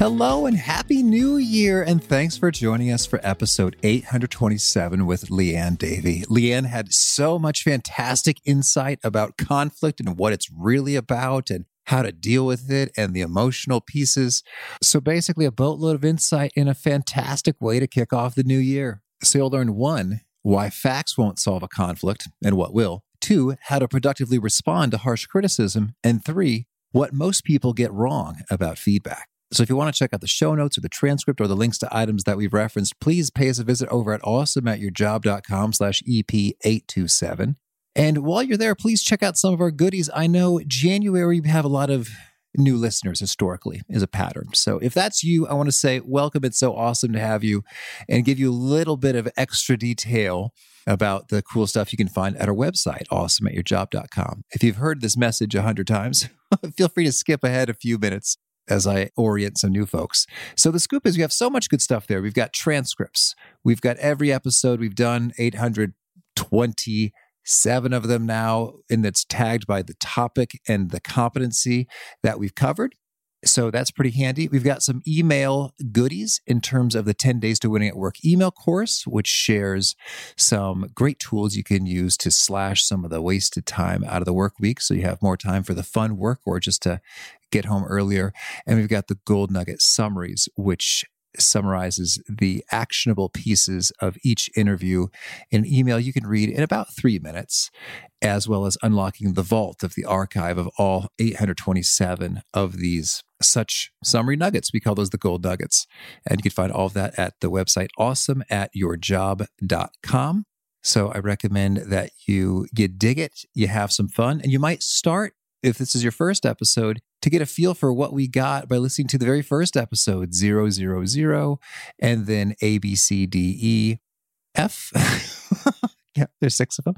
Hello and happy new year, and thanks for joining us for episode 827 with Leanne Davey. Leanne had so much fantastic insight about conflict and what it's really about and how to deal with it and the emotional pieces. So, basically, a boatload of insight in a fantastic way to kick off the new year. So, you'll learn one, why facts won't solve a conflict and what will, two, how to productively respond to harsh criticism, and three, what most people get wrong about feedback. So if you want to check out the show notes or the transcript or the links to items that we've referenced, please pay us a visit over at awesomeatyourjob.com slash EP827. And while you're there, please check out some of our goodies. I know January we have a lot of new listeners historically is a pattern. So if that's you, I want to say welcome. It's so awesome to have you and give you a little bit of extra detail about the cool stuff you can find at our website, awesomeatyourjob.com. If you've heard this message a hundred times, feel free to skip ahead a few minutes as I orient some new folks. So the scoop is we have so much good stuff there. We've got transcripts. We've got every episode we've done 827 of them now and it's tagged by the topic and the competency that we've covered. So that's pretty handy. We've got some email goodies in terms of the 10 Days to Winning at Work email course, which shares some great tools you can use to slash some of the wasted time out of the work week so you have more time for the fun work or just to get home earlier. And we've got the Gold Nugget summaries, which summarizes the actionable pieces of each interview in an email you can read in about three minutes, as well as unlocking the vault of the archive of all 827 of these such summary nuggets. We call those the gold nuggets. And you can find all of that at the website awesomeatyourjob.com. So I recommend that you you dig it, you have some fun, and you might start if this is your first episode to get a feel for what we got by listening to the very first episode, 000, and then A, B, C, D, E, F. yeah, there's six of them,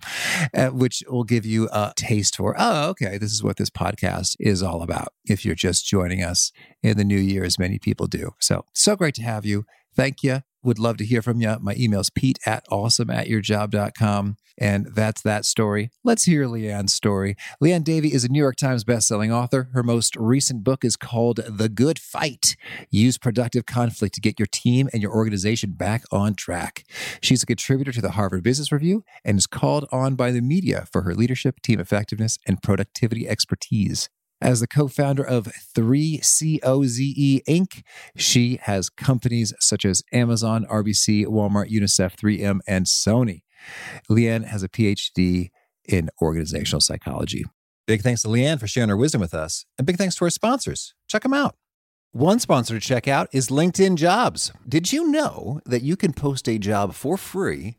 uh, which will give you a taste for, oh, okay, this is what this podcast is all about. If you're just joining us in the new year, as many people do. So, so great to have you. Thank you. Would love to hear from you. My email is pete at awesomeatyourjob.com. And that's that story. Let's hear Leanne's story. Leanne Davey is a New York Times bestselling author. Her most recent book is called The Good Fight Use Productive Conflict to Get Your Team and Your Organization Back on Track. She's a contributor to the Harvard Business Review and is called on by the media for her leadership, team effectiveness, and productivity expertise. As the co founder of 3COZE Inc., she has companies such as Amazon, RBC, Walmart, UNICEF, 3M, and Sony. Leanne has a PhD in organizational psychology. Big thanks to Leanne for sharing her wisdom with us. And big thanks to our sponsors. Check them out. One sponsor to check out is LinkedIn Jobs. Did you know that you can post a job for free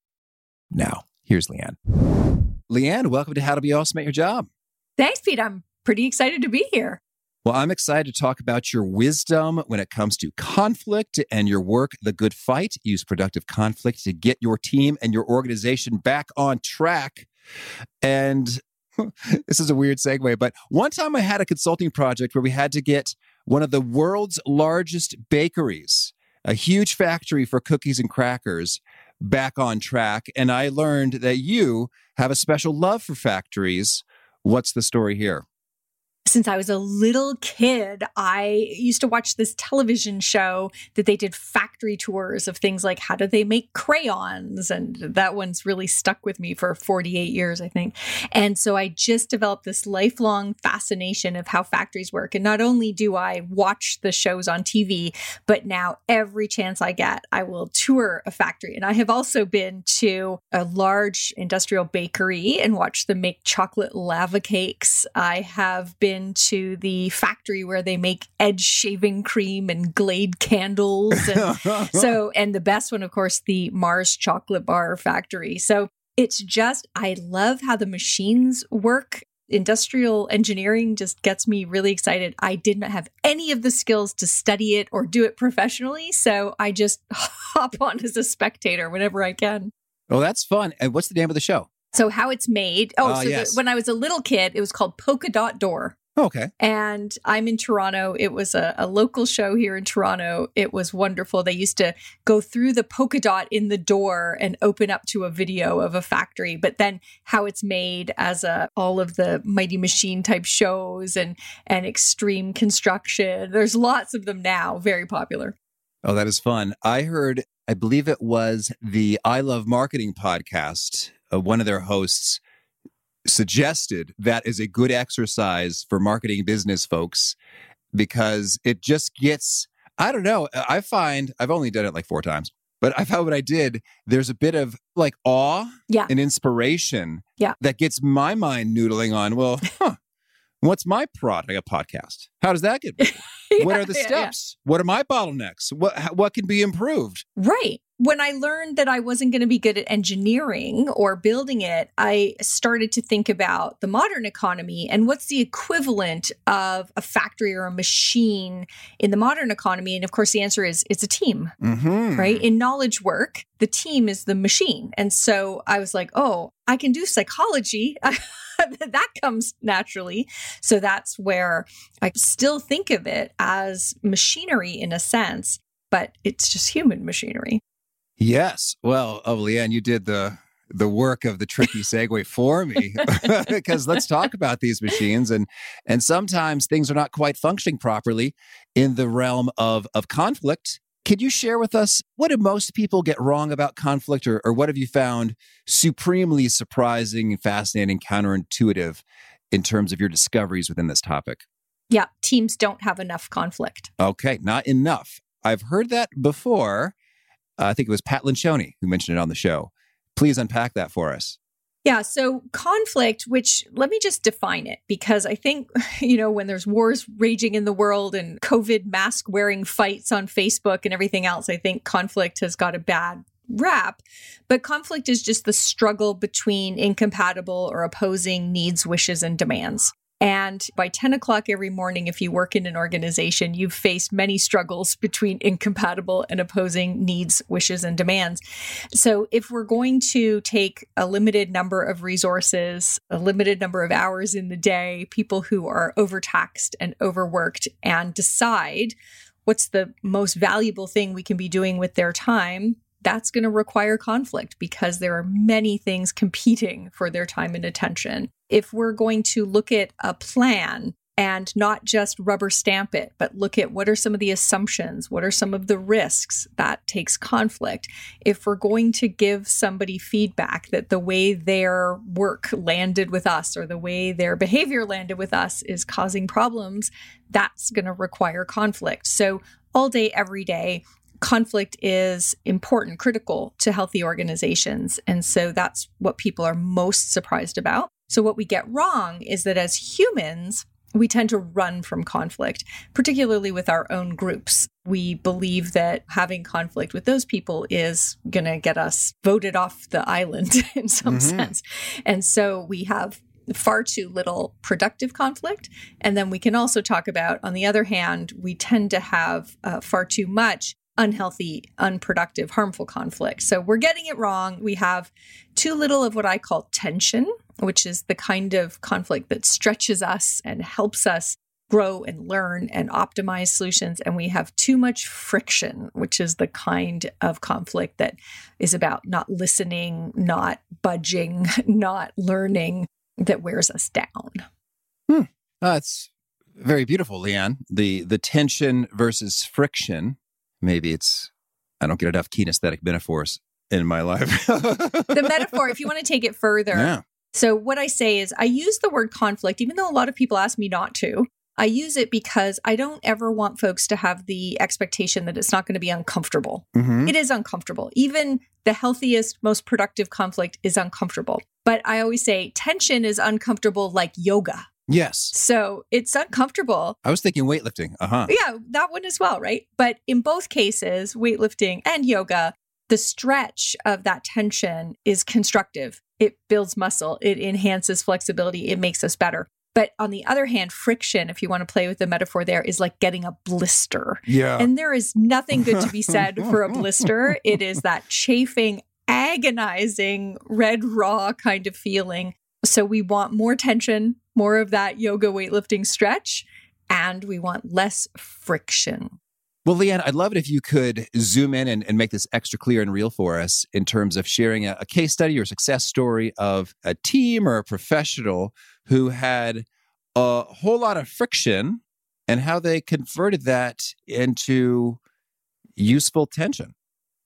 Now, here's Leanne. Leanne, welcome to How to Be Awesome at Your Job. Thanks, Pete. I'm pretty excited to be here. Well, I'm excited to talk about your wisdom when it comes to conflict and your work, The Good Fight. Use productive conflict to get your team and your organization back on track. And this is a weird segue, but one time I had a consulting project where we had to get one of the world's largest bakeries, a huge factory for cookies and crackers, back on track. And I learned that you have a special love for factories. What's the story here? Since I was a little kid, I used to watch this television show that they did factory tours of things like how do they make crayons? And that one's really stuck with me for 48 years, I think. And so I just developed this lifelong fascination of how factories work. And not only do I watch the shows on TV, but now every chance I get, I will tour a factory. And I have also been to a large industrial bakery and watched them make chocolate lava cakes. I have been been to the factory where they make edge shaving cream and Glade candles. And so, and the best one, of course, the Mars chocolate bar factory. So it's just, I love how the machines work. Industrial engineering just gets me really excited. I did not have any of the skills to study it or do it professionally. So I just hop on as a spectator whenever I can. Oh, that's fun. And what's the name of the show? So, how it's made. Oh, uh, so yes. the, when I was a little kid, it was called Polka Dot Door. Oh, okay. And I'm in Toronto. It was a, a, local show here in Toronto. It was wonderful. They used to go through the polka dot in the door and open up to a video of a factory, but then how it's made as a all of the mighty machine type shows and and extreme construction. There's lots of them now, very popular. Oh, that is fun. I heard, I believe it was the I Love Marketing podcast. Uh, one of their hosts suggested that is a good exercise for marketing business folks because it just gets, I don't know, I find I've only done it like four times, but I found what I did, there's a bit of like awe yeah. and inspiration yeah. that gets my mind noodling on, well, huh, what's my product, a podcast? How does that get yeah, what are the steps? Yeah, what are my bottlenecks? What what can be improved? Right when I learned that I wasn't going to be good at engineering or building it, I started to think about the modern economy and what's the equivalent of a factory or a machine in the modern economy. And of course, the answer is it's a team, mm-hmm. right? In knowledge work, the team is the machine. And so I was like, oh, I can do psychology. that comes naturally. So that's where I still think of it as machinery in a sense, but it's just human machinery. Yes. Well, oh, Leanne, you did the the work of the tricky segue for me because let's talk about these machines and and sometimes things are not quite functioning properly in the realm of of conflict can you share with us what do most people get wrong about conflict or, or what have you found supremely surprising fascinating counterintuitive in terms of your discoveries within this topic yeah teams don't have enough conflict okay not enough i've heard that before uh, I think it was Pat Lencioni who mentioned it on the show. Please unpack that for us. Yeah, so conflict, which let me just define it because I think, you know, when there's wars raging in the world and COVID mask wearing fights on Facebook and everything else, I think conflict has got a bad rap. But conflict is just the struggle between incompatible or opposing needs, wishes, and demands. And by 10 o'clock every morning, if you work in an organization, you've faced many struggles between incompatible and opposing needs, wishes, and demands. So, if we're going to take a limited number of resources, a limited number of hours in the day, people who are overtaxed and overworked, and decide what's the most valuable thing we can be doing with their time, that's going to require conflict because there are many things competing for their time and attention. If we're going to look at a plan and not just rubber stamp it, but look at what are some of the assumptions, what are some of the risks that takes conflict. If we're going to give somebody feedback that the way their work landed with us or the way their behavior landed with us is causing problems, that's going to require conflict. So, all day, every day, conflict is important, critical to healthy organizations. And so that's what people are most surprised about. So, what we get wrong is that as humans, we tend to run from conflict, particularly with our own groups. We believe that having conflict with those people is going to get us voted off the island in some mm-hmm. sense. And so we have far too little productive conflict. And then we can also talk about, on the other hand, we tend to have uh, far too much unhealthy, unproductive, harmful conflict. So we're getting it wrong. We have too little of what I call tension, which is the kind of conflict that stretches us and helps us grow and learn and optimize solutions. And we have too much friction, which is the kind of conflict that is about not listening, not budging, not learning, that wears us down. Hmm. That's Very beautiful, Leanne. The the tension versus friction. Maybe it's I don't get enough kinesthetic metaphors in my life. the metaphor, if you want to take it further. Yeah. So what I say is I use the word conflict, even though a lot of people ask me not to. I use it because I don't ever want folks to have the expectation that it's not going to be uncomfortable. Mhm. It is uncomfortable. Even the healthiest, most productive conflict is uncomfortable. But I always say tension is uncomfortable like yoga. Yes. So it's uncomfortable. I was thinking weightlifting. Uh huh. Yeah, that one as well, right? But in both cases, weightlifting and yoga, the stretch of that tension is constructive. It builds muscle, it enhances flexibility, it makes us better. But on the other hand, friction, if you want to play with the metaphor there, is like getting a blister. Yeah. And there is nothing good to be said for a blister. It is that chafing, agonizing, red raw kind of feeling. So we want more tension, more of that yoga weightlifting stretch, and we want less friction. Well, Leanne, I'd love it if you could zoom in and, and make this extra clear and real for us in terms of sharing a, a case study or success story of a team or a professional who had a whole lot of friction and how they converted that into useful tension.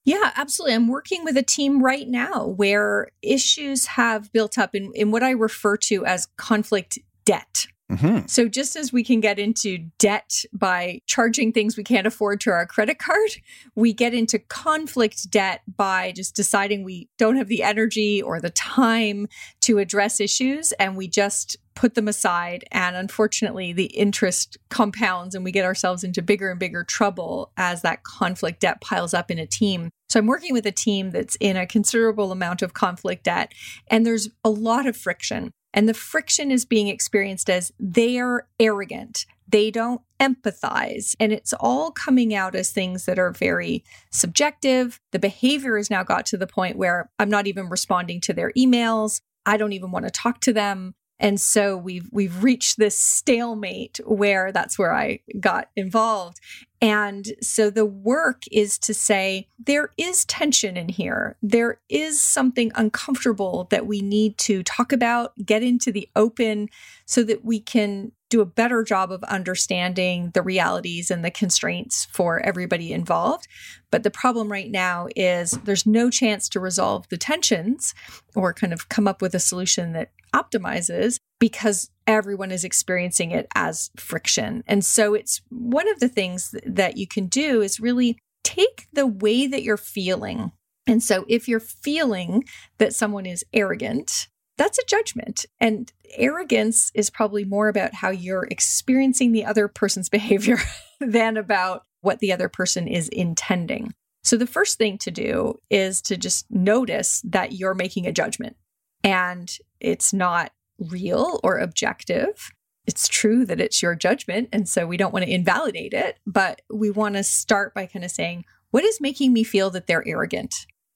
Yeah, absolutely. I'm working with a team right now where issues have built up in, in what I refer to as conflict debt. Mm-hmm. So, just as we can get into debt by charging things we can't afford to our credit card, we get into conflict debt by just deciding we don't have the energy or the time to address issues and we just put them aside. And unfortunately, the interest compounds and we get ourselves into bigger and bigger trouble as that conflict debt piles up in a team. So, I'm working with a team that's in a considerable amount of conflict debt, and there's a lot of friction. And the friction is being experienced as they're arrogant. They don't empathize. And it's all coming out as things that are very subjective. The behavior has now got to the point where I'm not even responding to their emails. I don't even want to talk to them. And so we've we've reached this stalemate where that's where I got involved. And so the work is to say there is tension in here. There is something uncomfortable that we need to talk about, get into the open so that we can do a better job of understanding the realities and the constraints for everybody involved. But the problem right now is there's no chance to resolve the tensions or kind of come up with a solution that optimizes because everyone is experiencing it as friction. And so it's one of the things that you can do is really take the way that you're feeling. And so if you're feeling that someone is arrogant, that's a judgment. And arrogance is probably more about how you're experiencing the other person's behavior than about what the other person is intending. So the first thing to do is to just notice that you're making a judgment and it's not real or objective. It's true that it's your judgment. And so we don't want to invalidate it, but we want to start by kind of saying, what is making me feel that they're arrogant?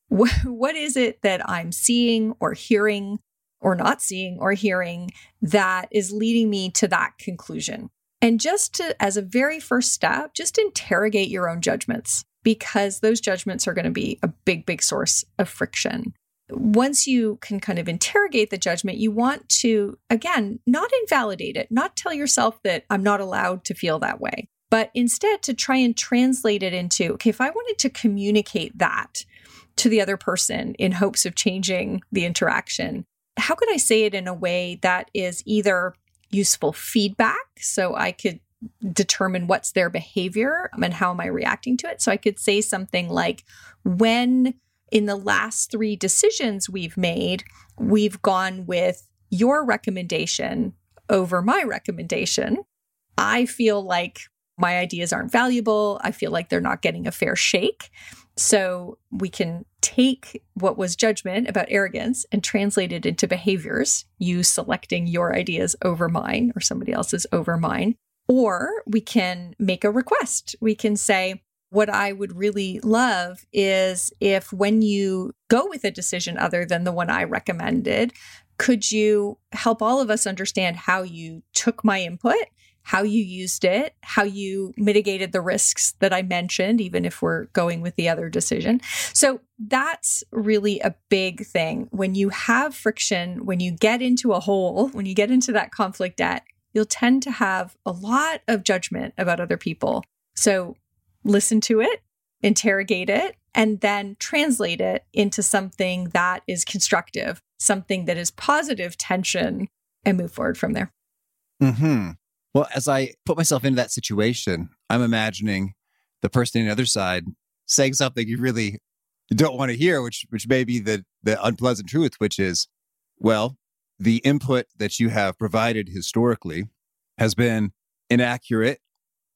What, is it that I'm seeing or hearing or not seeing or hearing that is leading me to that conclusion? And just to, as a very first step, just interrogate your own judgments because those judgments are going to be a big, big source of friction once you can kind of interrogate the judgment, you want to, again, not invalidate it, not tell yourself that I'm not allowed to feel that way, but instead to try and translate it into, okay, if I wanted to communicate that to the other person in hopes of changing the interaction, how could I say it in a way that is either useful feedback so I could determine what's their behavior and how am I reacting to it? So I could say something like, when in the last three decisions we've made, we've gone with your recommendation over my recommendation. I feel like my ideas aren't valuable. I feel like they're not getting a fair shake. So we can take what was judgment about arrogance and translate it into behaviors, you selecting your ideas over mine or somebody else's over mine. Or we can make a request. We can say, what I would really love is if when you go with a decision other than the one I recommended, could you help all of us understand how you took my input, how you used it, how you mitigated the risks that I mentioned, even if we're going with the other decision? So that's really a big thing. When you have friction, when you get into a hole, when you get into that conflict debt, you'll tend to have a lot of judgment about other people. So listen to it, interrogate it, and then translate it into something that is constructive, something that is positive tension, and move forward from there. Hmm. Well, as I put myself into that situation, I'm imagining the person on the other side saying something you really don't want to hear, which which may be the the unpleasant truth, which is, well, the input that you have provided historically has been inaccurate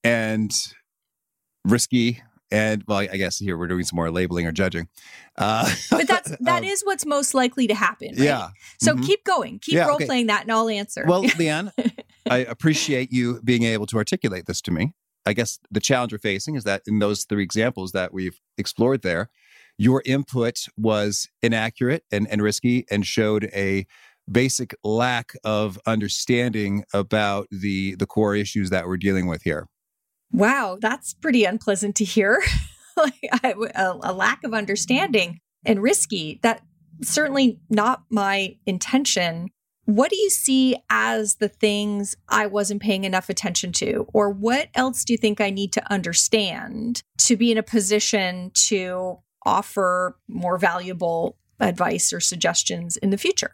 and risky and well, I guess here we're doing some more labeling or judging. Uh, but that's that um, is what's most likely to happen. Right? Yeah. So mm-hmm. keep going, keep yeah, role okay. playing that, and I'll answer. Well, Leanne, I appreciate you being able to articulate this to me. I guess the challenge we're facing is that in those three examples that we've explored there, your input was inaccurate and, and risky and showed a basic lack of understanding about the the core issues that we're dealing with here. Wow, that's pretty unpleasant to hear. like a, a lack of understanding and risky. That certainly not my intention. What do you see as the things I wasn't paying enough attention to? Or what else do you think I need to understand to be in a position to offer more valuable advice or suggestions in the future?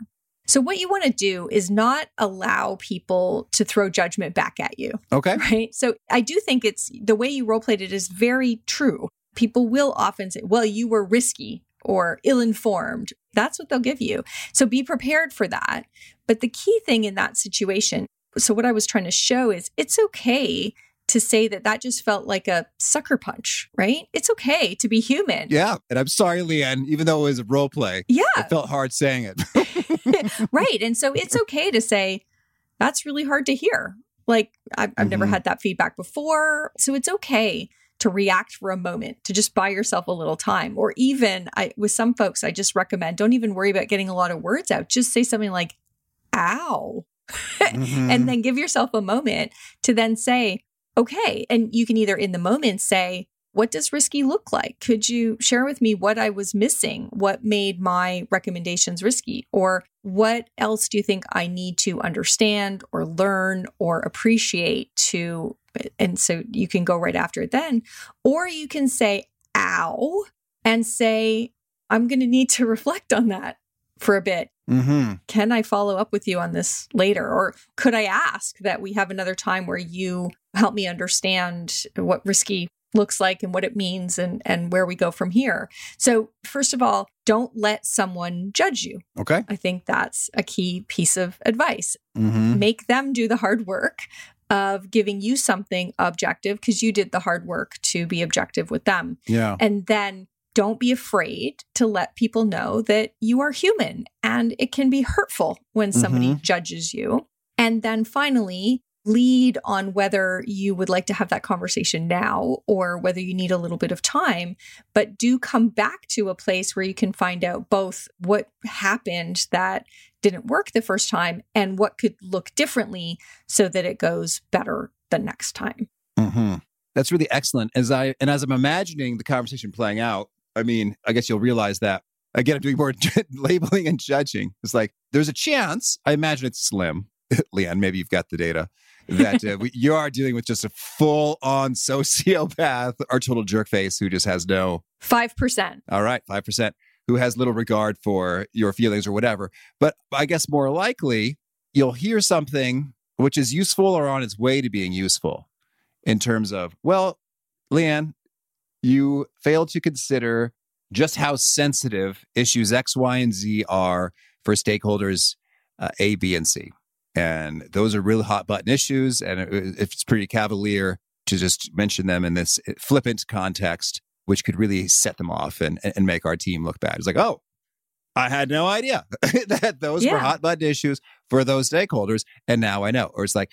So, what you want to do is not allow people to throw judgment back at you. Okay. Right. So, I do think it's the way you role played it is very true. People will often say, well, you were risky or ill informed. That's what they'll give you. So be prepared for that. But the key thing in that situation, so what I was trying to show is it's okay to say that that just felt like a sucker punch, right? It's okay to be human. Yeah. And I'm sorry, Leanne, even though it was a role play. Yeah. It felt hard saying it. right. And so it's okay to say, that's really hard to hear. Like, I've, I've mm-hmm. never had that feedback before. So it's okay to react for a moment, to just buy yourself a little time. Or even I with some folks, I just recommend don't even worry about getting a lot of words out. Just say something like, ow. Mm-hmm. and then give yourself a moment to then say, okay. And you can either in the moment say, what does risky look like? Could you share with me what I was missing? What made my recommendations risky? Or what else do you think I need to understand or learn or appreciate to and so you can go right after it then. Or you can say, ow, and say, I'm going to need to reflect on that for a bit. Mm-hmm. Can I follow up with you on this later? Or could I ask that we have another time where you help me understand what risky looks like and what it means and and where we go from here. So, first of all, don't let someone judge you. Okay. I think that's a key piece of advice. Mm-hmm. Make them do the hard work of giving you something objective because you did the hard work to be objective with them. Yeah. And then don't be afraid to let people know that you are human and it can be hurtful when somebody mm-hmm. judges you. And then finally, lead on whether you would like to have that conversation now or whether you need a little bit of time. But do come back to a place where you can find out both what happened that didn't work the first time and what could look differently so that it goes better the next time. Mm-hmm. That's really excellent. As I and as I'm imagining the conversation playing out, I mean, I guess you'll realize that again, I'm doing more labeling and judging. It's like there's a chance. I imagine it's slim. Leanne, maybe you've got the data that uh, we, you are dealing with just a full on sociopath or total jerk face who just has no 5%. All right, 5%, who has little regard for your feelings or whatever. But I guess more likely, you'll hear something which is useful or on its way to being useful in terms of, well, Leanne, you fail to consider just how sensitive issues X, Y, and Z are for stakeholders uh, A, B, and C. And those are really hot button issues. And if it's pretty cavalier to just mention them in this eh, flippant context, which could really set them off and, and make our team look bad. It's like, oh, I had no idea that those yeah. were hot button issues for those stakeholders. And now I know. Or it's like,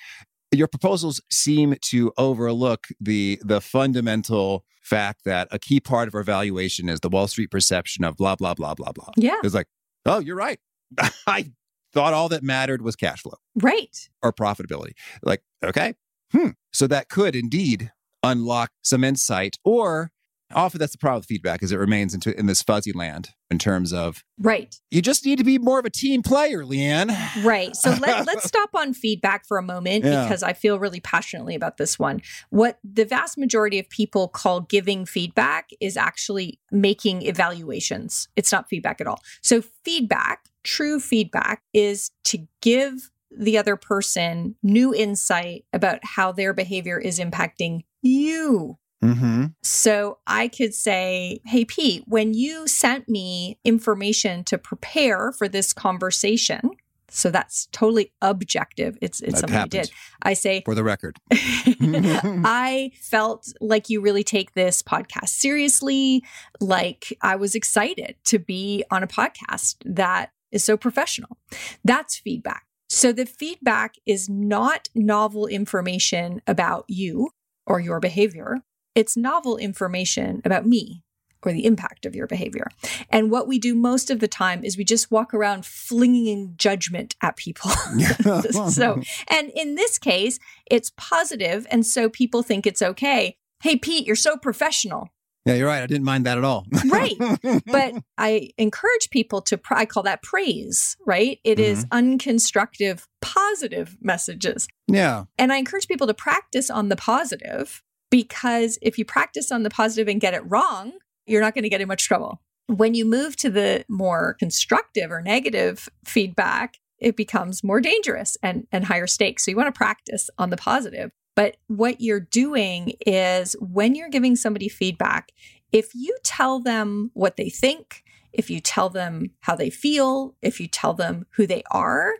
your proposals seem to overlook the the fundamental fact that a key part of our valuation is the Wall Street perception of blah blah blah blah blah. Yeah, it's like, oh, you're right. I thought all that mattered was cash flow. Right. Or profitability. Like, okay. Hmm. So that could indeed unlock some insight or Often that's the problem with feedback is it remains into in this fuzzy land in terms of right. You just need to be more of a team player, Leanne. Right. So let, let's stop on feedback for a moment Yeah. because I feel really passionately about this one. What the vast majority of people call giving feedback is actually making evaluations. It's not feedback at all. So feedback, true feedback, is to give the other person new insight about how their behavior is impacting you. Mm-hmm. So I could say, Hey, Pete, when you sent me information to prepare for this conversation, so that's totally objective. It's it's That something you did. I say, For the record. I felt like you really take this podcast seriously. Like I was excited to be on a podcast that is so professional. That's feedback. So the feedback is not novel information about you or your behavior. It's novel information about me or the impact of your behavior. And what we do most of the time is we just walk around flinging judgment at people. so, and in this case, it's positive, and so people think it's okay. Hey, Pete, you're so professional. Yeah, you're right. I didn't mind that at all. Right. But I encourage people to, I call that praise, right? It is mm-hmm. unconstructive, positive messages. yeah. And I encourage people to practice on the positive because if you practice on the positive and get it wrong, you're not going to get in much trouble. When you move to the more constructive or negative feedback, it becomes more dangerous and, and higher stakes. So you want to practice on the positive. But what you're doing is when you're giving somebody feedback, if you tell them what they think, if you tell them how they feel, if you tell them who they are,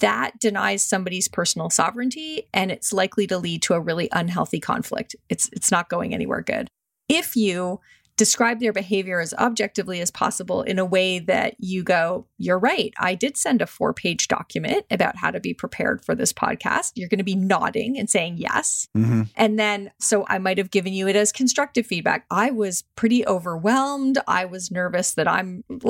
that denies somebody's personal sovereignty and it's likely to lead to a really unhealthy conflict. It's it's not going anywhere good. If you describe their behavior as objectively as possible in a way that you go, you're right. I did send a four page document about how to be prepared for this podcast. You're going to be nodding and saying yes. Mm-hmm. And then, so I might have given you it as constructive feedback. I was pretty overwhelmed. I was nervous that I'm,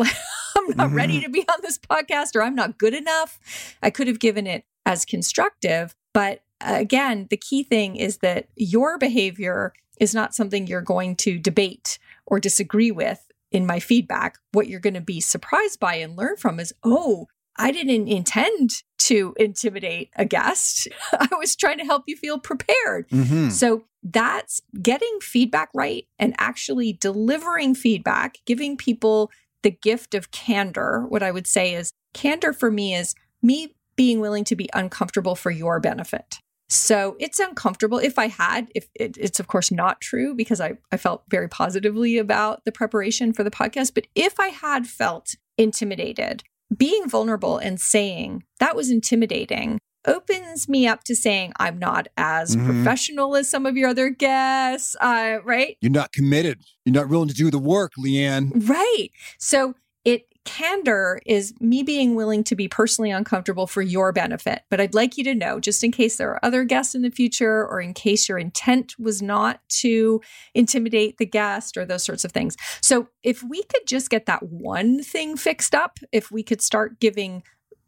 I'm not Mhm. ready to be on this podcast or I'm not good enough. I could have given it as constructive. But uh, again, the key thing is that your behavior is not something you're going to debate or disagree with in my feedback. What you're going to be surprised by and learn from is, oh, I didn't intend to intimidate a guest. I was trying to help you feel prepared. Mm-hmm. So that's getting feedback right and actually delivering feedback, giving people the gift of candor. What I would say is candor for me is me being willing to be uncomfortable for your benefit. So it's uncomfortable. If I had, if it, it's of course not true because I, I felt very positively about the preparation for the podcast, but if I had felt intimidated, being vulnerable and saying that was intimidating opens me up to saying I'm not as Mhm. professional as some of your other guests, uh, right? You're not committed. You're not willing to do the work, Leanne. Right. So it candor is me being willing to be personally uncomfortable for your benefit. But I'd like you to know, just in case there are other guests in the future, or in case your intent was not to intimidate the guest or those sorts of things. So if we could just get that one thing fixed up, if we could start giving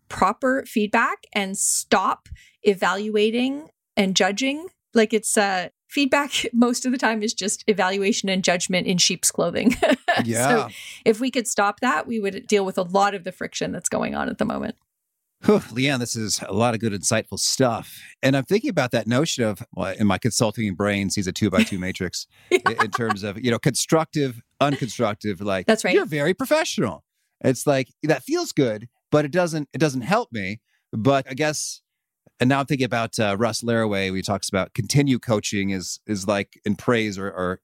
proper feedback and stop evaluating and judging, like it's uh feedback most of the time is just evaluation and judgment in sheep's clothing. Yeah. so if we could stop that, we would deal with a lot of the friction that's going on at the moment. Whew, Leanne, this is a lot of good, insightful stuff. And I'm thinking about that notion of, well, in my consulting brain, sees a two by two matrix in, in terms of, you know, constructive, unconstructive. Like, That's right. You're very professional. It's like that feels good, but it doesn't. It doesn't help me. But I guess, and now I'm thinking about uh, Russ Laraway. He talks about continue coaching is is like in praise or, or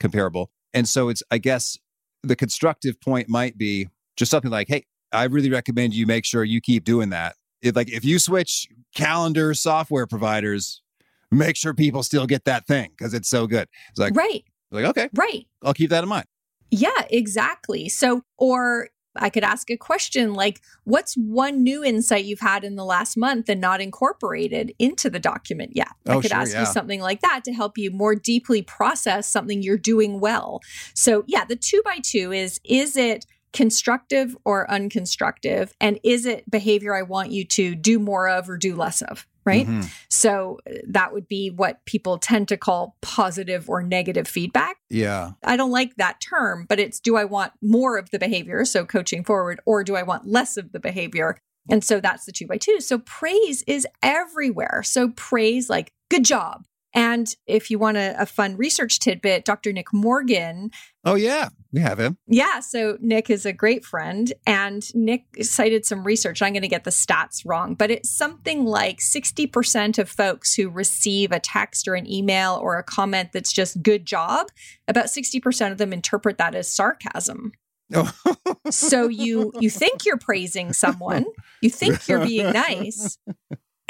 comparable. And so it's, I guess, the constructive point might be just something like, hey, I really recommend you make sure you keep doing that. If like if you switch calendar software providers, make sure people still get that thing because it's so good. It's like, right, like okay, right. I'll keep that in mind. Yeah, exactly. So, or I could ask a question like, what's one new insight you've had in the last month and not incorporated into the document yet? I Oh, could sure, ask yeah. you something like that to help you more deeply process something you're doing well. So, yeah, the two by two is is it constructive or unconstructive? And is it behavior I want you to do more of or do less of? Right? Mm-hmm. So uh, that would be what people tend to call positive or negative feedback. Yeah. I don't like that term, but it's do I want more of the behavior, so coaching forward, or do I want less of the behavior? And so that's the two by two. So praise is everywhere. So praise, like, good job. And if you want a, a, fun research tidbit, Dr. Nick Morgan. Oh, yeah, we have him. Yeah. So Nick is a great friend. And Nick cited some research. I'm going to get the stats wrong, but it's something like 60% of folks who receive a text or an email or a comment that's just good job, about 60% of them interpret that as sarcasm. Oh. so you you think you're praising someone, you think you're being nice,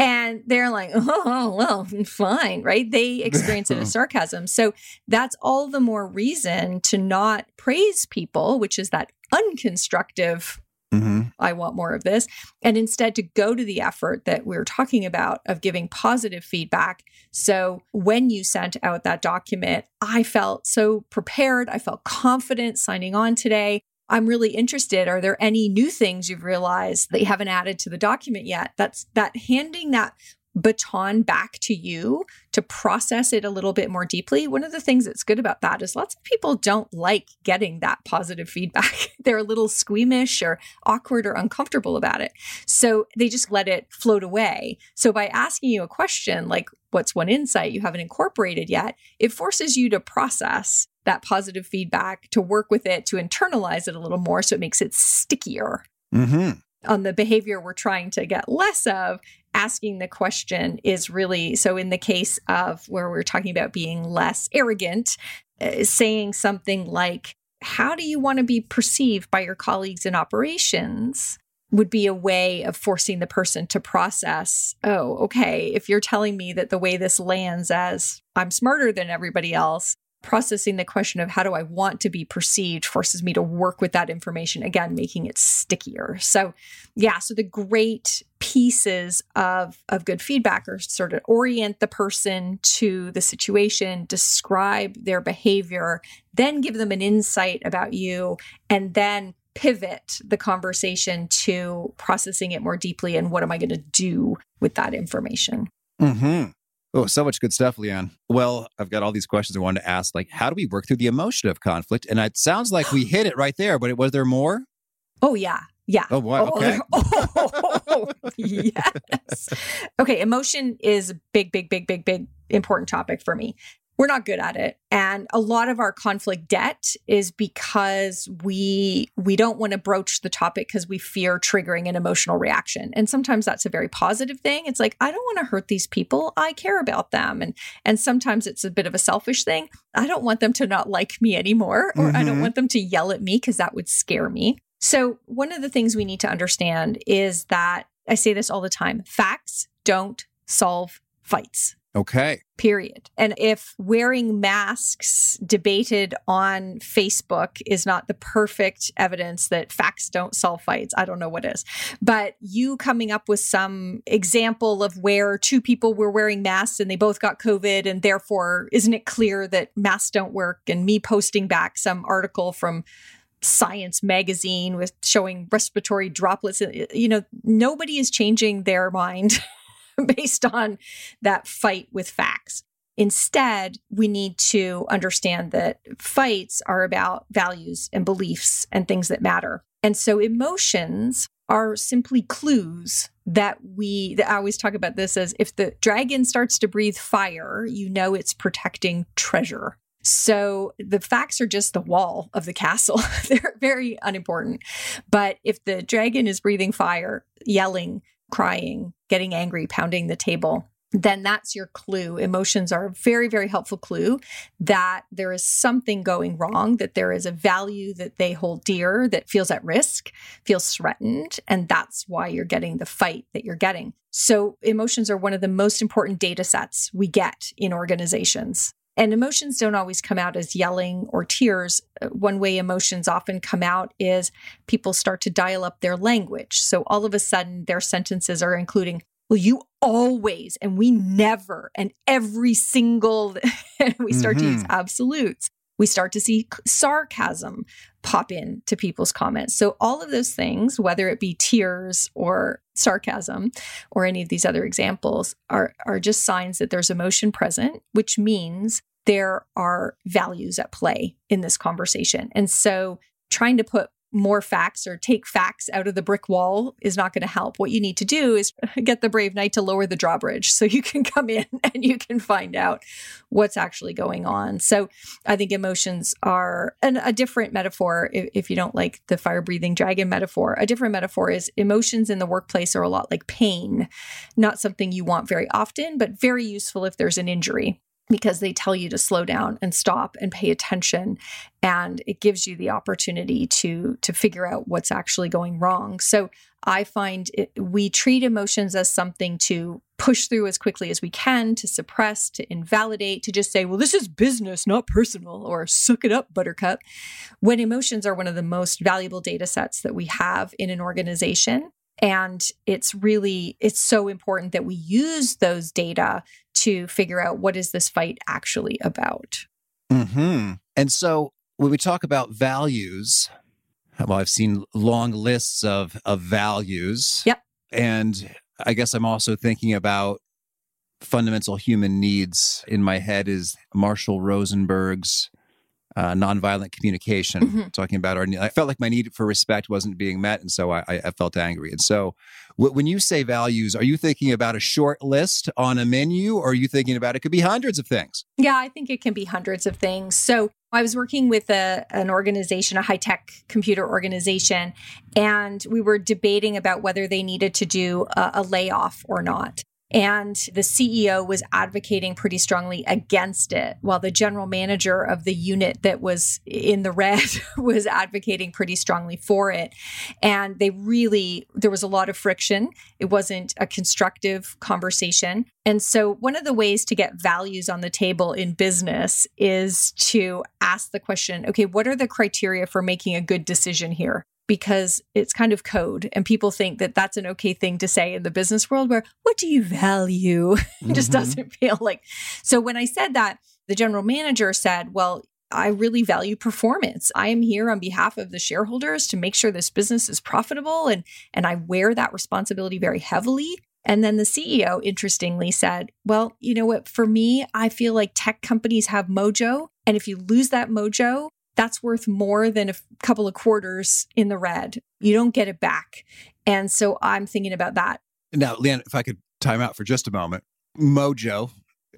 and they're like, oh, well, fine, right? They experience it as sarcasm. So that's all the more reason to not praise people, which is that unconstructive. Mm-hmm. I want more of this. And instead to go to the effort that we are talking about of giving positive feedback. So when you sent out that document, I felt so prepared. I felt confident signing on today. I'm really interested. Are there any new things you've realized that you haven't added to the document yet? That's that handing that baton back to you to process it a little bit more deeply. One of the things that's good about that is lots of people don't like getting that positive feedback. They're a little squeamish or awkward or uncomfortable about it. So they just let it float away. So by asking you a question like, what's one insight you haven't incorporated yet, it forces you to process that positive feedback, to work with it, to internalize it a little more so it makes it stickier. Mm-hmm. On the behavior we're trying to get less of, asking the question is really so in the case of where we're talking about being less arrogant, uh, saying something like, How do you want to be perceived by your colleagues in operations? would be a way of forcing the person to process, oh, okay, if you're telling me that the way this lands as I'm smarter than everybody else, processing the question of how do I want to be perceived forces me to work with that information again, making it stickier. So, yeah, so the great pieces of of good feedback are sort of orient the person to the situation, describe their behavior, then give them an insight about you, and then pivot the conversation to processing it more deeply and what am I going to do with that information. hmm Oh, so much good stuff, Leanne. Well, I've got all these questions I wanted to ask. Like, how do we work through the emotion of conflict? And it sounds like we hit it right there, but it, was there more? Oh, yeah. Yeah. Oh, boy. Oh, oh, okay. Oh, oh, yes. Okay. Emotion is a big, big, big, big, big important topic for me we're not good at it. And a lot of our conflict debt is because we we don't want to broach the topic because we fear triggering an emotional reaction. And sometimes that's a very positive thing. It's like i don't want to hurt these people. I care about them. And and sometimes it's a bit of a selfish thing. I don't want them to not like me anymore or mm-hmm. i don't mm-hmm. want them to yell at me because that would scare me. So one of the things we need to understand is that i say this all the time facts don't solve fights Okay. Period. And if wearing masks debated on Facebook is not the perfect evidence that facts don't solve fights, I don't know what is. But you coming up with some example of where two people were wearing masks and they both got COVID, and therefore, isn't it clear that masks don't work? And me posting back some article from Science magazine with showing respiratory droplets, you know, nobody is changing their mind. based on that fight with facts. Instead, we need to understand that fights are about values and beliefs and things that matter. And so emotions are simply clues that we that I always talk about this as if the dragon starts to breathe fire, you know it's protecting treasure. So the facts are just the wall of the castle. They're very unimportant. But if the dragon is breathing fire, yelling, crying, getting angry, pounding the table, then that's your clue. Emotions are a very, very helpful clue that there is something going wrong, that there is a value that they hold dear that feels at risk, feels threatened. And that's why you're getting the fight that you're getting. So, emotions are one of the most important data sets we get in organizations. And emotions don't always come out as yelling or tears. Uh, one way emotions often come out is people start to dial up their language. So all of a sudden, their sentences are including, well, you always, and we never, and every single, and we start mm-hmm. to use mm-hmm. absolutes We start to see sarcasm pop in to people's comments. So all of those things, whether it be tears or sarcasm or any of these other examples, are, are just signs that there's emotion present, which means there are values at play in this conversation. And so trying to put more facts or take facts out of the brick wall is not going to help. What you need to do is get the brave knight to lower the drawbridge so you can come in and you can find out what's actually going on. So I think emotions are an, a different metaphor. If, if you don't like the fire breathing dragon metaphor, a different metaphor is emotions in the workplace are a lot like pain, not something you want very often, but very useful if there's an injury because they tell you to slow down and stop and pay attention and it gives you the opportunity to to figure out what's actually going wrong. So i find it, we treat emotions as something to push through as quickly as we can to suppress to invalidate to just say well this is business not personal or suck it up buttercup. When emotions are one of the most valuable data sets that we have in an organization and it's really it's so important that we use those data to figure out what is this fight actually about. hmm And so when we talk about values, well, I've seen long lists of of values. Yep. And I guess I'm also thinking about fundamental human needs in my head is Marshall Rosenberg's uh, nonviolent communication, mm-hmm. talking about our. I felt like my need for respect wasn't being met, and so I, I felt angry. And so, w- when you say values, are you thinking about a short list on a menu, or are you thinking about it could be hundreds of things? Yeah, I think it can be hundreds of things. So I was working with a, an organization, a high tech computer organization, and we were debating about whether they needed to do a, a layoff or not. And the CEO was advocating pretty strongly against it, while the general manager of the unit that was in the red was advocating pretty strongly for it. And they really, there was a lot of friction. It wasn't a constructive conversation. And so, one of the ways to get values on the table in business is to ask the question okay, what are the criteria for making a good decision here? Because it's kind of code and people think that that's an okay thing to say in the business world where what do you value it just mm-hmm. doesn't feel like so when i said that the general manager said well I really value performance. I am here on behalf of the shareholders to make sure this business is profitable and and I wear that responsibility very heavily. And then the CEO interestingly said, "Well, you know what, for me, I feel like tech companies have mojo, and if you lose that mojo, that's worth more than a couple of quarters in the red. You don't get it back. And so I'm thinking about that. Now, Liane, if I could time out for just a moment, mojo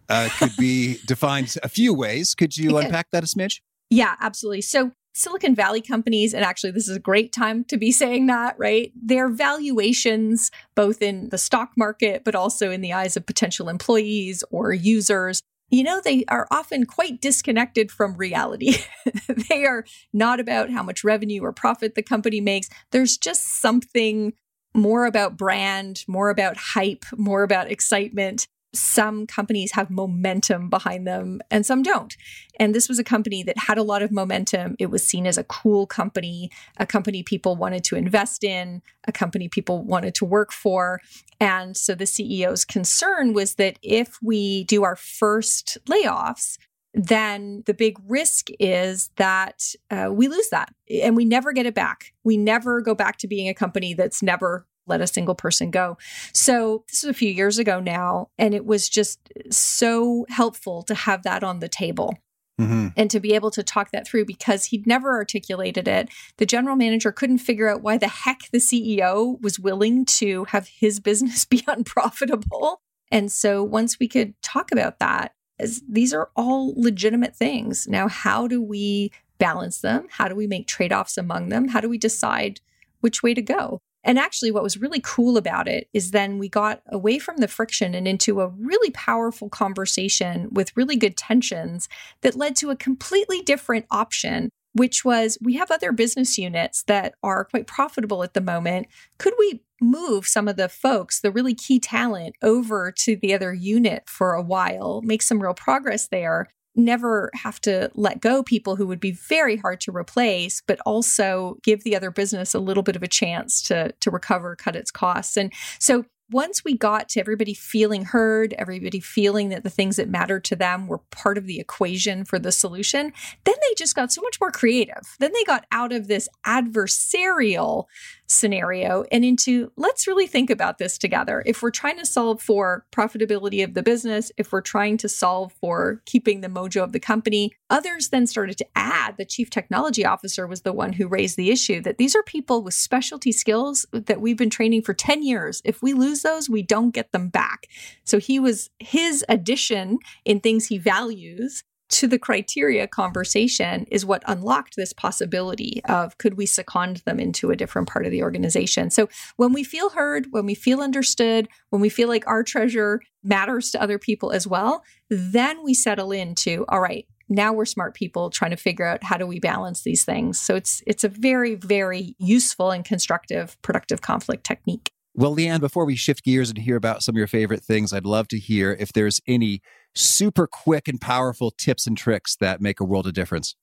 uh, could be defined a few ways. Could you unpack that a smidge? Yeah, absolutely. So Silicon Valley companies, and actually, this is a great time to be saying that, right? Their valuations, both in the stock market, but also in the eyes of potential employees or users, you know, they are often quite disconnected from reality. they are not about how much revenue or profit the company makes. There's just something more about brand, more about hype, more about excitement some companies have momentum behind them and some don't. And this was a company that had a lot of momentum. It was seen as a cool company, a company people wanted to invest in, a company people wanted to work for. And so the CEO's concern was that if we do our first layoffs, then the big risk is that uh, we lose that and we never get it back. We never go back to being a company that's never let a single person go. So this was a few years ago now, and it was just so helpful to have that on the table. Mm-hmm. And to be able to talk that through because he'd never articulated it. The general manager couldn't figure out why the heck the CEO was willing to have his business be unprofitable. And so once we could talk about that, as these are all legitimate things. Now, how do we balance them? How do we make trade offs among them? How do we decide which way to go? And actually, what was really cool about it is then we got away from the friction and into a really powerful conversation with really good tensions that led to a completely different option, which was we have other business units that are quite profitable at the moment. Could we move some of the folks, the really key talent, over to the other unit for a while, make some real progress there? Never have to let go people who would be very hard to replace, but also give the other business a little bit of a chance to, to recover, cut its costs. And so once we got to everybody feeling heard, everybody feeling that the things that mattered to them were part of the equation for the solution, then they just got so much more creative. Then they got out of this adversarial scenario and into let's really think about this together. If we're trying to solve for profitability of the business, if we're trying to solve for keeping the mojo of the company, others then started to add. The chief technology officer was the one who raised the issue that these are people with specialty skills that we've been training for 10 years. If we lose those, we don't get them back. So he was his addition in things he values to the criteria conversation is what unlocked this possibility of could we second them into a different part of the organization. So when we feel heard, when we feel understood, when we feel like our treasure matters to other people as well, then we settle into all right, now we're smart people trying to figure out how do we balance these things. So it's it's a very very useful and constructive productive conflict technique. Well, Liane, before we shift gears and hear about some of your favorite things, I'd love to hear if there's any super quick and powerful tips and tricks that make a world of difference.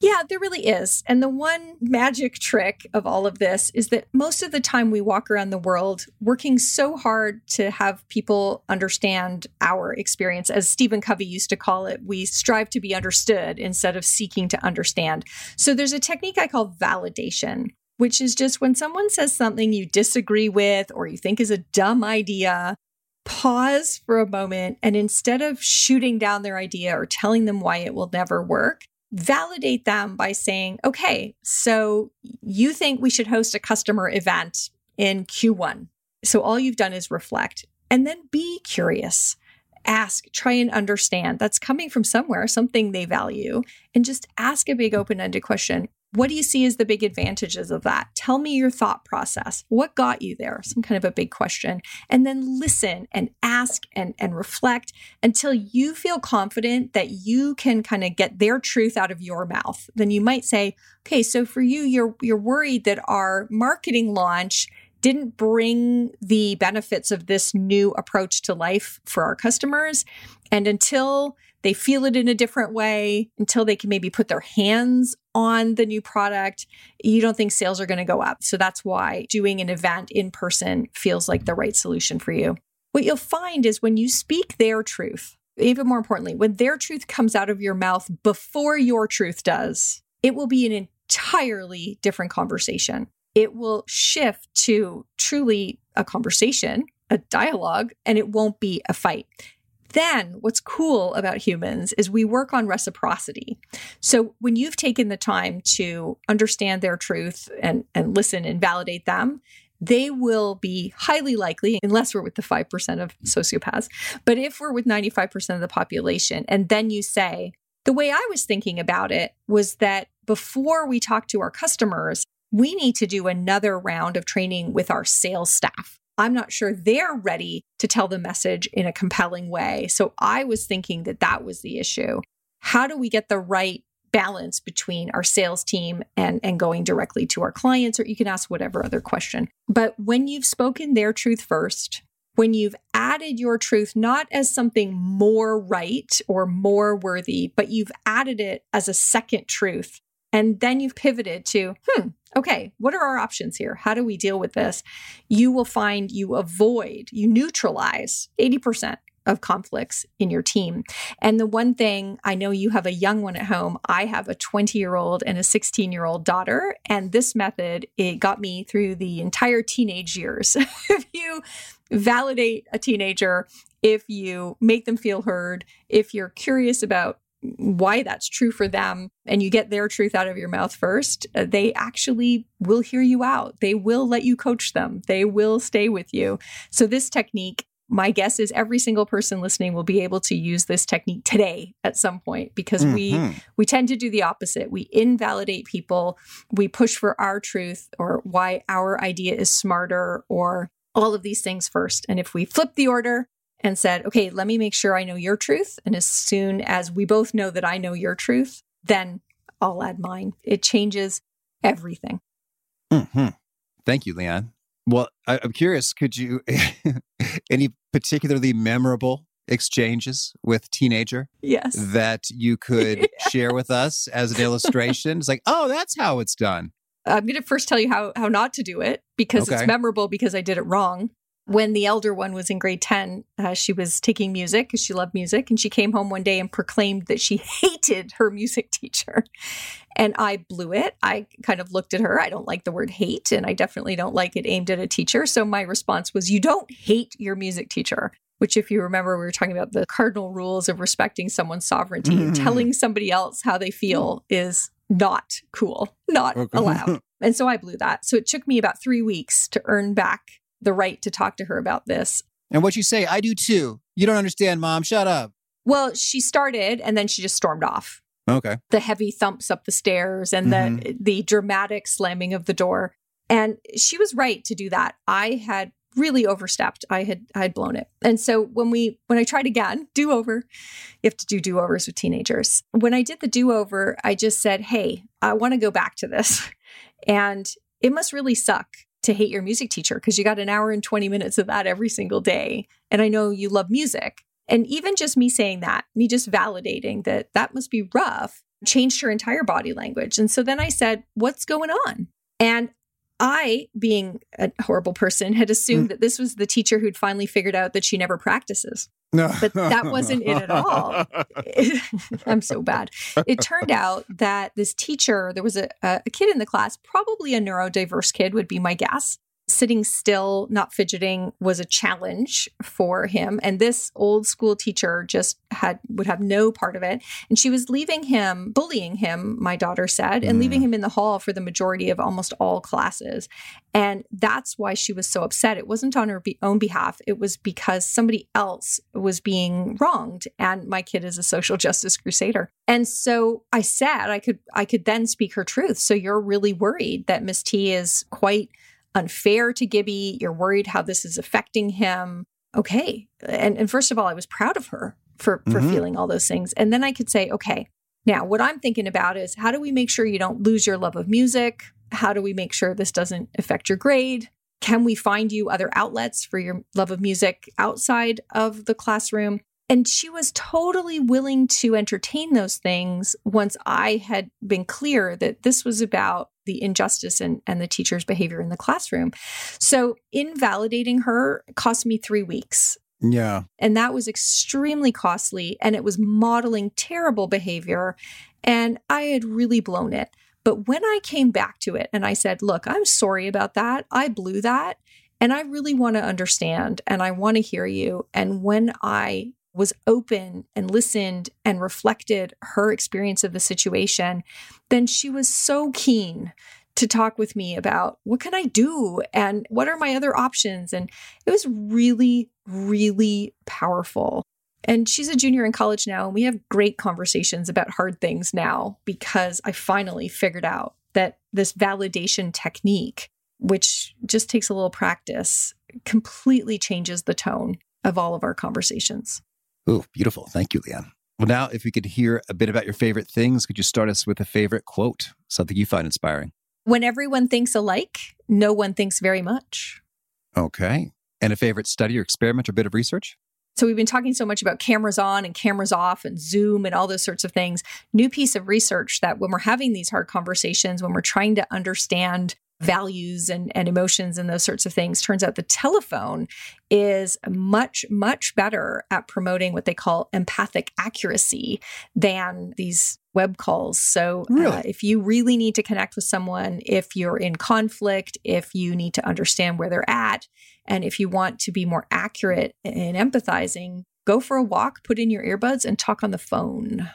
Yeah, there really is. And the one magic trick of all of this is that most of the time we walk around the world working so hard to have people understand our experience. As Stephen Covey used to call it, we strive to be understood instead of seeking to understand. So there's a technique I call validation, which is just when someone says something you disagree with or you think is a dumb idea, pause for a moment and instead of shooting down their idea or telling them why it will never work, validate them by saying, okay, so you think we should host a customer event in Q1. So all you've done is reflect and then be curious. Ask, try and understand. That's coming from somewhere, something they value, and just ask a big open ended question. What do you see as the big advantages of that? Tell me your thought process. What got you there? Some kind of a big question. And then listen and ask and, and reflect until you feel confident that you can kind of get their truth out of your mouth. Then you might say, okay, so for you, you're you're worried that our marketing launch didn't bring the benefits of this new approach to life for our customers. And until they feel it in a different way until they can maybe put their hands on the new product, you don't think sales are going to go up. So that's why doing an event in person feels like the right solution for you. What you'll find is when you speak their truth, even more importantly, when their truth comes out of your mouth before your truth does, it will be an entirely different conversation. It will shift to truly a conversation, a dialogue, and it won't be a fight. Then, what's cool about humans is we work on reciprocity. So, when you've taken the time to understand their truth and, and listen and validate them, they will be highly likely, unless we're with the 5% of sociopaths, but if we're with 95% of the population, and then you say, the way I was thinking about it was that before we talk to our customers, we need to do another round of training with our sales staff. I'm not sure they're ready to tell the message in a compelling way. So I was thinking that that was the issue. How do we get the right balance between our sales team and, and going directly to our clients? Or you can ask whatever other question. But when you've spoken their truth first, when you've added your truth not as something more right or more worthy, but you've added it as a second truth, and then you've pivoted to, hmm, okay, what are our options here? How do we deal with this? You will find you avoid, you neutralize 80% of conflicts in your team. And the one thing I know you have a young one at home, I have a 20 year old and a 16 year old daughter. And this method, it got me through the entire teenage years. if you validate a teenager, if you make them feel heard, if you're curious about why that's true for them and you get their truth out of your mouth first, uh, they actually will hear you out. They will let you coach them. They will stay with you. So this technique my guess is every single person listening will be able to use this technique today at some point because mm-hmm. we we tend to do the opposite we invalidate people we push for our truth or why our idea is smarter or all of these things first and if we flip the order and said, okay, let me make sure I know your truth. And as soon as we both know that I know your truth, then I'll add mine. It changes everything. Mm-hmm. Thank you, Liane. Well, I, am curious, could you, any particularly memorable exchanges with teenager yes that you could yeah. share with us as an illustration it's like oh that's how it's done i'm going to first tell you how how not to do it because okay. it's memorable because i did it wrong when the elder one was in grade 10, uh, she was taking music because she loved music. And she came home one day and proclaimed that she hated her music teacher. And I blew it. I kind of looked at her. I don't like the word hate, and I definitely don't like it aimed at a teacher. So my response was, You don't hate your music teacher. Which, if you remember, we were talking about the cardinal rules of respecting someone's sovereignty mm-hmm. telling somebody else how they feel is not cool, not okay. allowed. And so I blew that. So it took me about three weeks to earn back the right to talk to her about this. And what you say, I do too. You don't understand, mom. Shut up. Well, she started and then she just stormed off. Okay. The heavy thumps up the stairs and mm-hmm. the the dramatic slamming of the door. And she was right to do that. I had really overstepped. I had I had blown it. And so when we when I tried again, do over, you have to do do overs with teenagers. When I did the do over, I just said, "Hey, I want to go back to this." And it must really suck to hate your music teacher because you got an hour and 20 minutes of that every single day. And I know you love music. And even just me saying that, me just validating that that must be rough, changed her entire body language. And so then I said, What's going on? And I, being a horrible person, had assumed mm. that this was the teacher who'd finally figured out that she never practices. No. But that wasn't it at all. I'm so bad. It turned out that this teacher, there was a, a kid in the class, probably a neurodiverse kid, would be my guess sitting still, not fidgeting was a challenge for him. And this old school teacher just had would have no part of it. And she was leaving him, bullying him, my daughter said, and mm. leaving him in the hall for the majority of almost all classes. And that's why she was so upset. It wasn't on her be- own behalf. It was because somebody else was being wronged. And my kid is a social justice crusader. And so I said I could I could then speak her truth. So you're really worried that Miss T is quite unfair to Gibby. You're worried how this is affecting him. Okay. And, and first of all, I was proud of her for, for mm-hmm. feeling all those things. And then I could say, okay, now what I'm thinking about is how do we make sure you don't lose your love of music? How do we make sure this doesn't affect your grade? Can we find you other outlets for your love of music outside of the classroom? And she was totally willing to entertain those things once I had been clear that this was about the injustice and, and the teacher's behavior in the classroom. So, invalidating her cost me three weeks. Yeah. And that was extremely costly. And it was modeling terrible behavior. And I had really blown it. But when I came back to it and I said, look, I'm sorry about that, I blew that. And I really want to understand and I want to hear you. And when I was open and listened and reflected her experience of the situation, then she was so keen to talk with me about what can I do and what are my other options. And it was really, really powerful. And she's a junior in college now, and we have great conversations about hard things now because I finally figured out that this validation technique, which just takes a little practice, completely changes the tone of all of our conversations. Oh, beautiful. Thank you, Liane. Well, now, if we could hear a bit about your favorite things, could you start us with a favorite quote, something you find inspiring? When everyone thinks alike, no one thinks very much. Okay. And a favorite study or experiment or bit of research? So, we've been talking so much about cameras on and cameras off and Zoom and all those sorts of things. New piece of research that when we're having these hard conversations, when we're trying to understand values and, and emotions and those sorts of things. Turns out the telephone is much, much better at promoting what they call empathic accuracy than these web calls. So, uh, really? uh, if you really need to connect with someone, if you're in conflict, if you need to understand where they're at, and if you want to be more accurate in empathizing, go for a walk, put in your earbuds, and talk on the phone.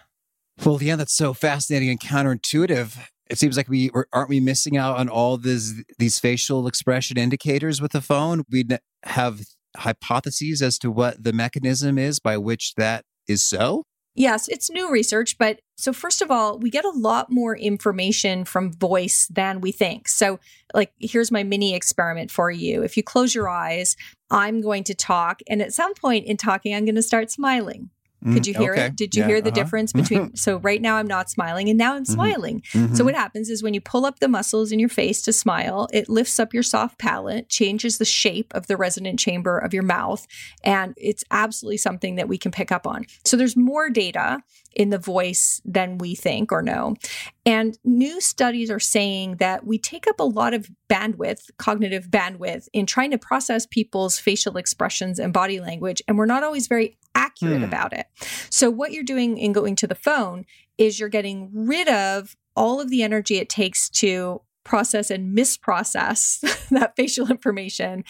Well, yeah, that's so fascinating and counterintuitive it seems like we aren't we missing out on all these these facial expression indicators with the phone. We have hypotheses as to what the mechanism is by which that is so. Yes, it's new research, but so first of all, we get a lot more information from voice than we think. So, like, here's my mini experiment for you. If you close your eyes, I'm going to talk, and at some point in talking, I'm going to start smiling. Mm-hmm. Could you hear okay. it? Did you Yeah, hear the uh-huh. difference between? Mm-hmm. so right now I'm not smiling and now I'm mm-hmm. smiling. So what happens is when you pull up the muscles in your face to smile, it lifts up your soft palate, changes the shape of the resonant chamber of your mouth, and it's absolutely something that we can pick up on. So there's more data in the voice than we think or know. And new studies are saying that we take up a lot of bandwidth, cognitive bandwidth, in trying to process people's facial expressions and body language. And we're not always very accurate Hmm. about it. So, what you're doing in going to the phone is you're getting rid of all of the energy it takes to process and misprocess that facial information.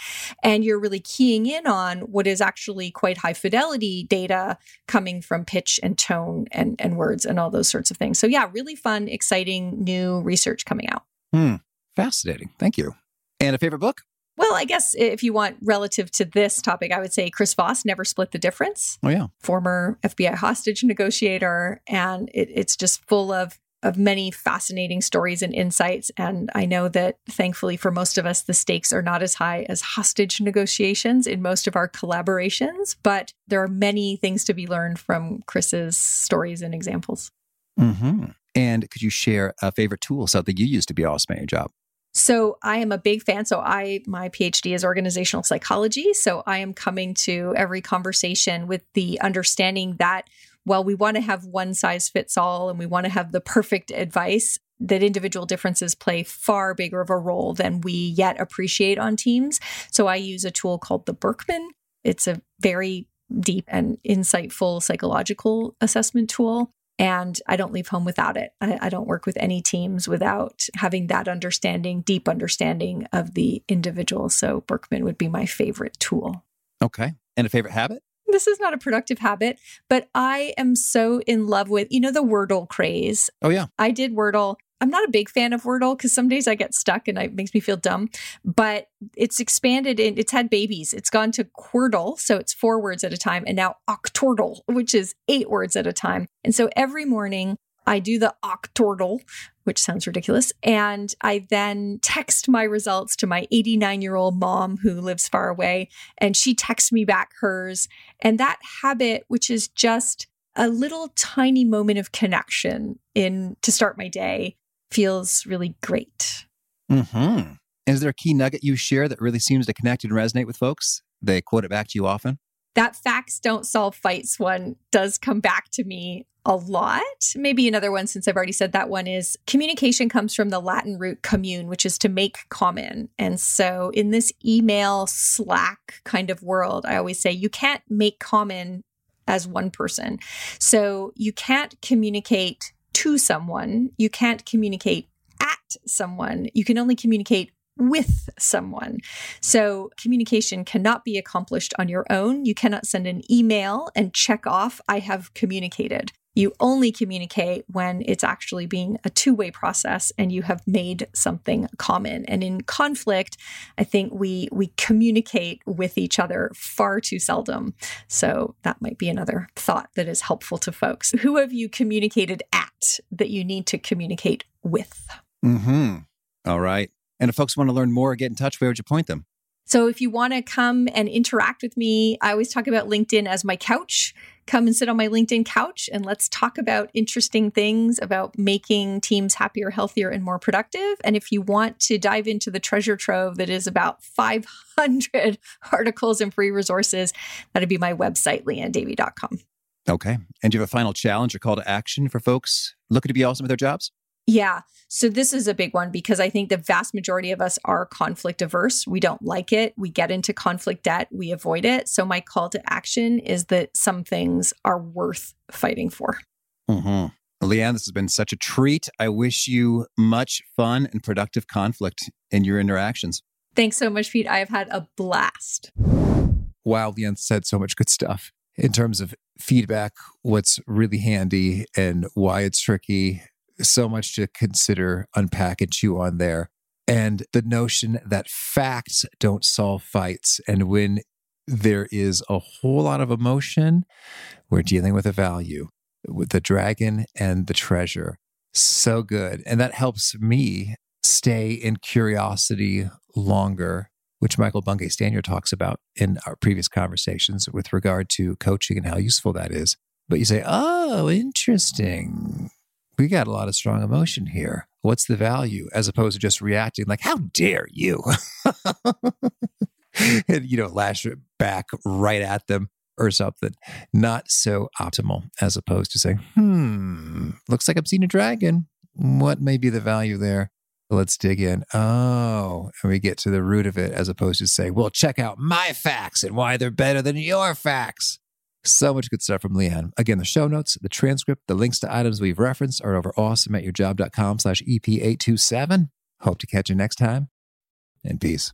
And you're really keying in on what is actually quite high fidelity data coming from pitch and tone and, and words and all those sorts of things. So, yeah, really fun, exciting new research coming out. Hmm. Fascinating. Thank you. And a favorite book? Well, I guess if you want relative to this topic, I would say Chris Voss never split the difference. Oh, yeah. former FBI hostage negotiator, and it, it's just full of of many fascinating stories and insights. And I know that thankfully for most of us, the stakes are not as high as hostage negotiations in most of our collaborations, but there are many things to be learned from Chris's stories and examples. hmm And could you share a favorite tool, something you use to be awesome at your job? So I am a big fan. So I my PhD is organizational psychology. So I am coming to every conversation with the understanding that while we want to have one size fits all and we want to have the perfect advice, that individual differences play far bigger of a role than we yet appreciate on teams. So I use a tool called the Birkman. It's a very deep and insightful psychological assessment tool. And I don't leave home without it. I, I don't work with any teams without having that understanding, deep understanding of the individual. So Birkman would be my favorite tool. Okay. And a favorite habit? This is not a productive habit, but I am so in love with, you know, the Wordle craze. Oh, yeah. I did Wordle. I'm not a big fan of Wordle because some days I get stuck and it makes me feel dumb. But it's expanded and it's had babies. It's gone to Quordle, so it's four words at a time, and now Octordle, which is eight words at a time. And so every morning I do the Octordle, which sounds ridiculous, and I then text my results to my 89 year old mom who lives far away, and she texts me back hers. And that habit, which is just a little tiny moment of connection in to start my day feels really great. Mm-hmm. Is there a key nugget you share that really seems to connect and resonate with folks? They quote it back to you often? That facts don't solve fights one does come back to me a lot. Maybe another one, since I've already said that one, is communication comes from the Latin root commune, which is to make common. And so in this email Slack kind of world, I always say you can't make common as one person. So you can't communicate to someone, you can't communicate at someone, you can only communicate with someone. So communication cannot be accomplished on your own. You cannot send an email and check off, I have communicated. You only communicate when it's actually being a two way process and you have made something common. And in conflict, I think we we communicate with each other far too seldom. So that might be another thought that is helpful to folks. Who have you communicated at that you need to communicate with? Mm-hmm. All right. And if folks want to learn more or get in touch, where would you point them? So if you want to come and interact with me, I always talk about LinkedIn as my couch. Come and sit on my LinkedIn couch and let's talk about interesting things about making teams happier, healthier, and more productive. And if you want to dive into the treasure trove that is about 500 articles and free resources, that'd be my website, lianedavey.com. Okay. And do you have a final challenge or call to action for folks looking to be awesome at their jobs? Yeah. So this is a big one because I think the vast majority of us are conflict averse. We don't like it. We get into conflict debt. We avoid it. So my call to action is that some things are worth fighting for. Mm-hmm. Liane, this has been such a treat. I wish you much fun and productive conflict in your interactions. Thanks so much, Pete. I have had a blast. Wow, Liane said so much good stuff in terms of feedback, what's really handy and why it's tricky. So much to consider, unpack, and chew on there. And the notion that facts don't solve fights. And when there is a whole lot of emotion, we're dealing with a value, with the dragon and the treasure. So good. And that helps me stay in curiosity longer, which Michael Bungay Stanier talks about in our previous conversations with regard to coaching and how useful that is. but you say, oh, interesting. We got a lot of strong emotion here. What's the value? As opposed to just reacting like, how dare you? and, you know, lash back right at them or something. Not so optimal as opposed to saying, hmm, looks like I've seen a dragon. What may be the value there? Let's dig in. Oh, and we get to the root of it as opposed to say, well, check out my facts and why they're better than your facts. So much good stuff from Liane. Again, the show notes, the transcript, the links to items we've referenced are over awesomeatyourjob.com slash EP827. Hope to catch you next time and peace.